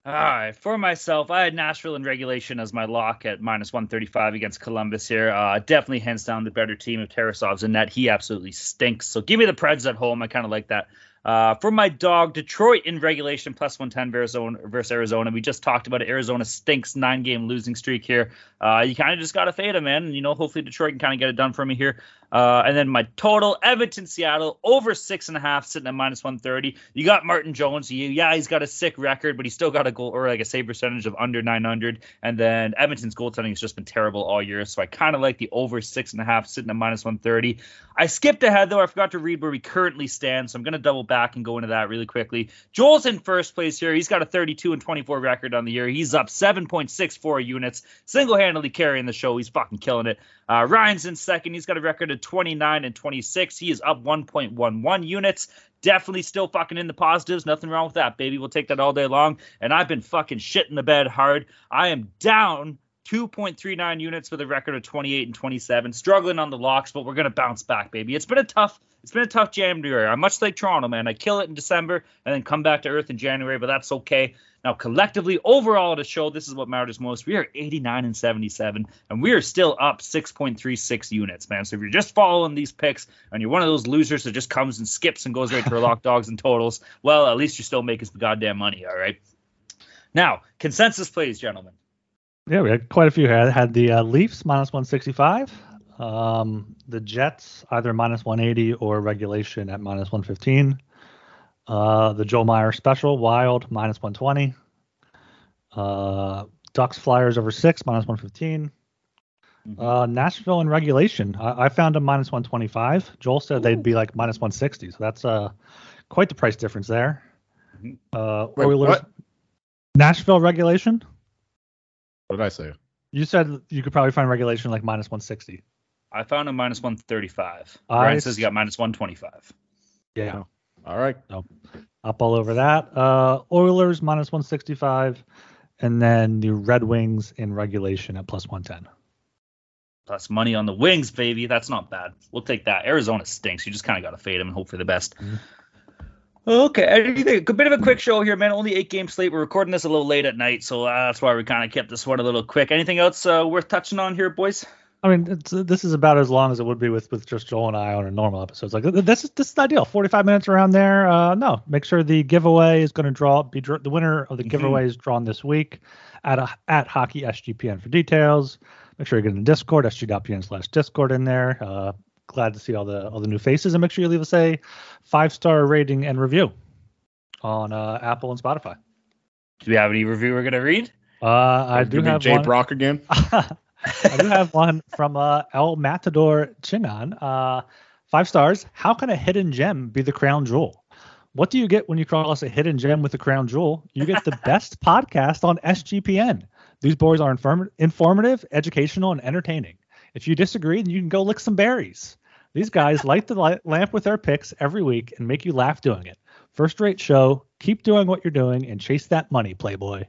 All right, for myself, I had Nashville in regulation as my lock at minus 135 against Columbus here. Uh, definitely hands down the better team of Tarasov's in that. He absolutely stinks. So give me the Preds at home. I kind of like that. Uh, for my dog, Detroit in regulation plus 110 Arizona, versus Arizona. We just talked about it. Arizona stinks nine game losing streak here. Uh, you kind of just got to fade them, man. You know, hopefully Detroit can kind of get it done for me here. Uh, and then my total, Edmonton, Seattle, over six and a half, sitting at minus 130. You got Martin Jones. Yeah, he's got a sick record, but he's still got a goal or like a save percentage of under 900. And then Edmonton's goaltending has just been terrible all year. So I kind of like the over six and a half, sitting at minus 130. I skipped ahead, though. I forgot to read where we currently stand. So I'm going to double back and go into that really quickly. Joel's in first place here. He's got a 32 and 24 record on the year. He's up 7.64 units, single handedly carrying the show. He's fucking killing it. Uh, Ryan's in second. He's got a record of 29 and 26. He is up 1.11 units. Definitely still fucking in the positives. Nothing wrong with that, baby. We'll take that all day long. And I've been fucking shitting the bed hard. I am down 2.39 units with a record of 28 and 27. Struggling on the locks, but we're gonna bounce back, baby. It's been a tough, it's been a tough January. I'm much like Toronto, man. I kill it in December and then come back to earth in January, but that's okay. Now, collectively, overall, the show, this is what matters most. We are 89 and 77, and we are still up 6.36 units, man. So if you're just following these picks and you're one of those losers that just comes and skips and goes right to the lock dogs and totals, well, at least you're still making some goddamn money, all right? Now, consensus plays, gentlemen. Yeah, we had quite a few here. I had the uh, Leafs minus 165, um, the Jets either minus 180 or regulation at minus 115. Uh, the Joe Meyer special, Wild minus 120. Uh, Ducks Flyers over six minus 115. Mm-hmm. Uh, Nashville in regulation, I, I found a minus 125. Joel said Ooh. they'd be like minus 160, so that's uh quite the price difference there. Mm-hmm. Uh, Wait, Oilers, what? Nashville regulation. What did I say? You said you could probably find regulation like minus 160. I found a minus 135. Ryan says you got minus 125. Yeah. All right. So up all over that. Uh, Oilers minus 165, and then the Red Wings in regulation at plus 110. Plus money on the wings, baby. That's not bad. We'll take that. Arizona stinks. You just kind of got to fade them and hope for the best. Mm-hmm. Okay, anything, a bit of a quick show here, man. Only eight game slate. We're recording this a little late at night, so uh, that's why we kind of kept this one a little quick. Anything else uh, worth touching on here, boys? I mean, this is about as long as it would be with, with just Joel and I on a normal episode. It's like this is this is ideal. Forty five minutes around there. Uh, no, make sure the giveaway is going to draw be the winner of the mm-hmm. giveaway is drawn this week at a, at hockey SGPN for details. Make sure you're getting the Discord sg.pn slash Discord in there. Uh, glad to see all the all the new faces, and make sure you leave us a five star rating and review on uh, Apple and Spotify. Do we have any review we're gonna read? Uh, I do have Jay one. Brock again. I do have one from uh, El Matador Chingon. Uh, five stars. How can a hidden gem be the crown jewel? What do you get when you cross a hidden gem with a crown jewel? You get the best podcast on SGPN. These boys are inform- informative, educational, and entertaining. If you disagree, then you can go lick some berries. These guys light the li- lamp with their picks every week and make you laugh doing it. First rate show. Keep doing what you're doing and chase that money, Playboy.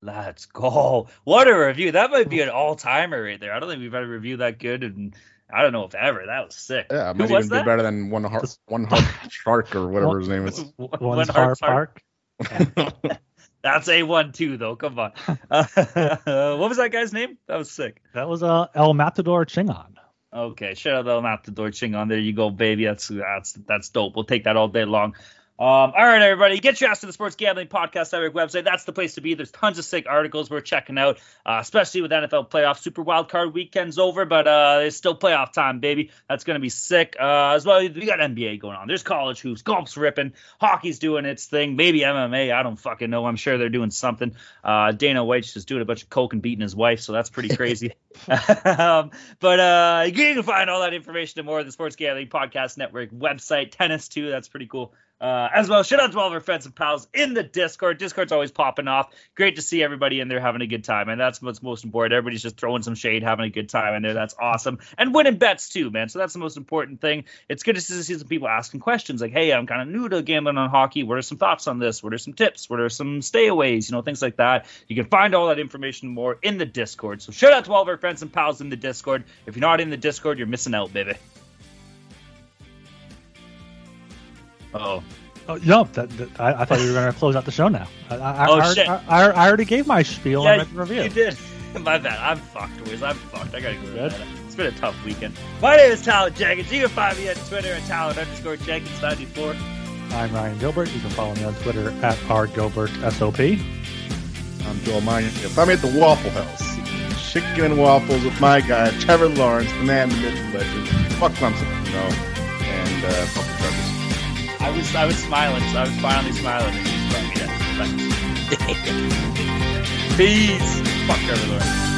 Let's go. What a review. That might be an all timer right there. I don't think we've had a review that good and I don't know if ever. That was sick. Yeah, it might was even be better than one heart, one heart shark or whatever his name is. One's One Har Heart Park. Park. That's a one too though. Come on. Uh, what was that guy's name? That was sick. That was uh, El Matador Chingon. Okay, shout out to Matt the Door Ching on there. You go, baby. That's that's that's dope. We'll take that all day long. Um, all right, everybody, get your ass to the Sports Gambling Podcast Network website. That's the place to be. There's tons of sick articles we're checking out, uh, especially with NFL playoff Super Wild Card weekend's over, but uh, it's still playoff time, baby. That's gonna be sick. Uh, as well, we got NBA going on. There's college hoops, golf's ripping, hockey's doing its thing, maybe MMA. I don't fucking know. I'm sure they're doing something. Uh, Dana White's just doing a bunch of coke and beating his wife, so that's pretty crazy. um, but uh, you can find all that information and more on the Sports Gambling Podcast Network website. Tennis too, that's pretty cool. Uh, as well, shout out to all of our friends and pals in the Discord. Discord's always popping off. Great to see everybody in there having a good time, and that's what's most important. Everybody's just throwing some shade, having a good time in there. That's awesome, and winning bets too, man. So that's the most important thing. It's good to see some people asking questions like, "Hey, I'm kind of new to gambling on hockey. What are some thoughts on this? What are some tips? What are some stayaways? You know, things like that." You can find all that information more in the Discord. So shout out to all of our friends and pals in the Discord. If you're not in the Discord, you're missing out, baby. Oh, Oh, no, that, that, I, I thought you were going to close out the show now. I, I, Oh, I, shit. I, I, I already gave my spiel Yeah, and read the review. You did. My bad. I'm fucked, Wiz. I'm fucked. I gotta go to Good. bed. It's been a tough weekend. My name is Talent Jenkins. You can find me on Twitter at Talent underscore Jenkins 94. I'm Ryan Gilbert. You can follow me on Twitter at rgilbertsop. I'm Joel Mine. Find me at the Waffle House. Chicken and waffles with my guy, Trevor Lawrence, the man, the myth, the legend. Fuck Clemson, you know, and uh, fuck the Chargers. I was I was smiling, so I was finally smiling and you brought me that. Peace. Fuck Lawrence.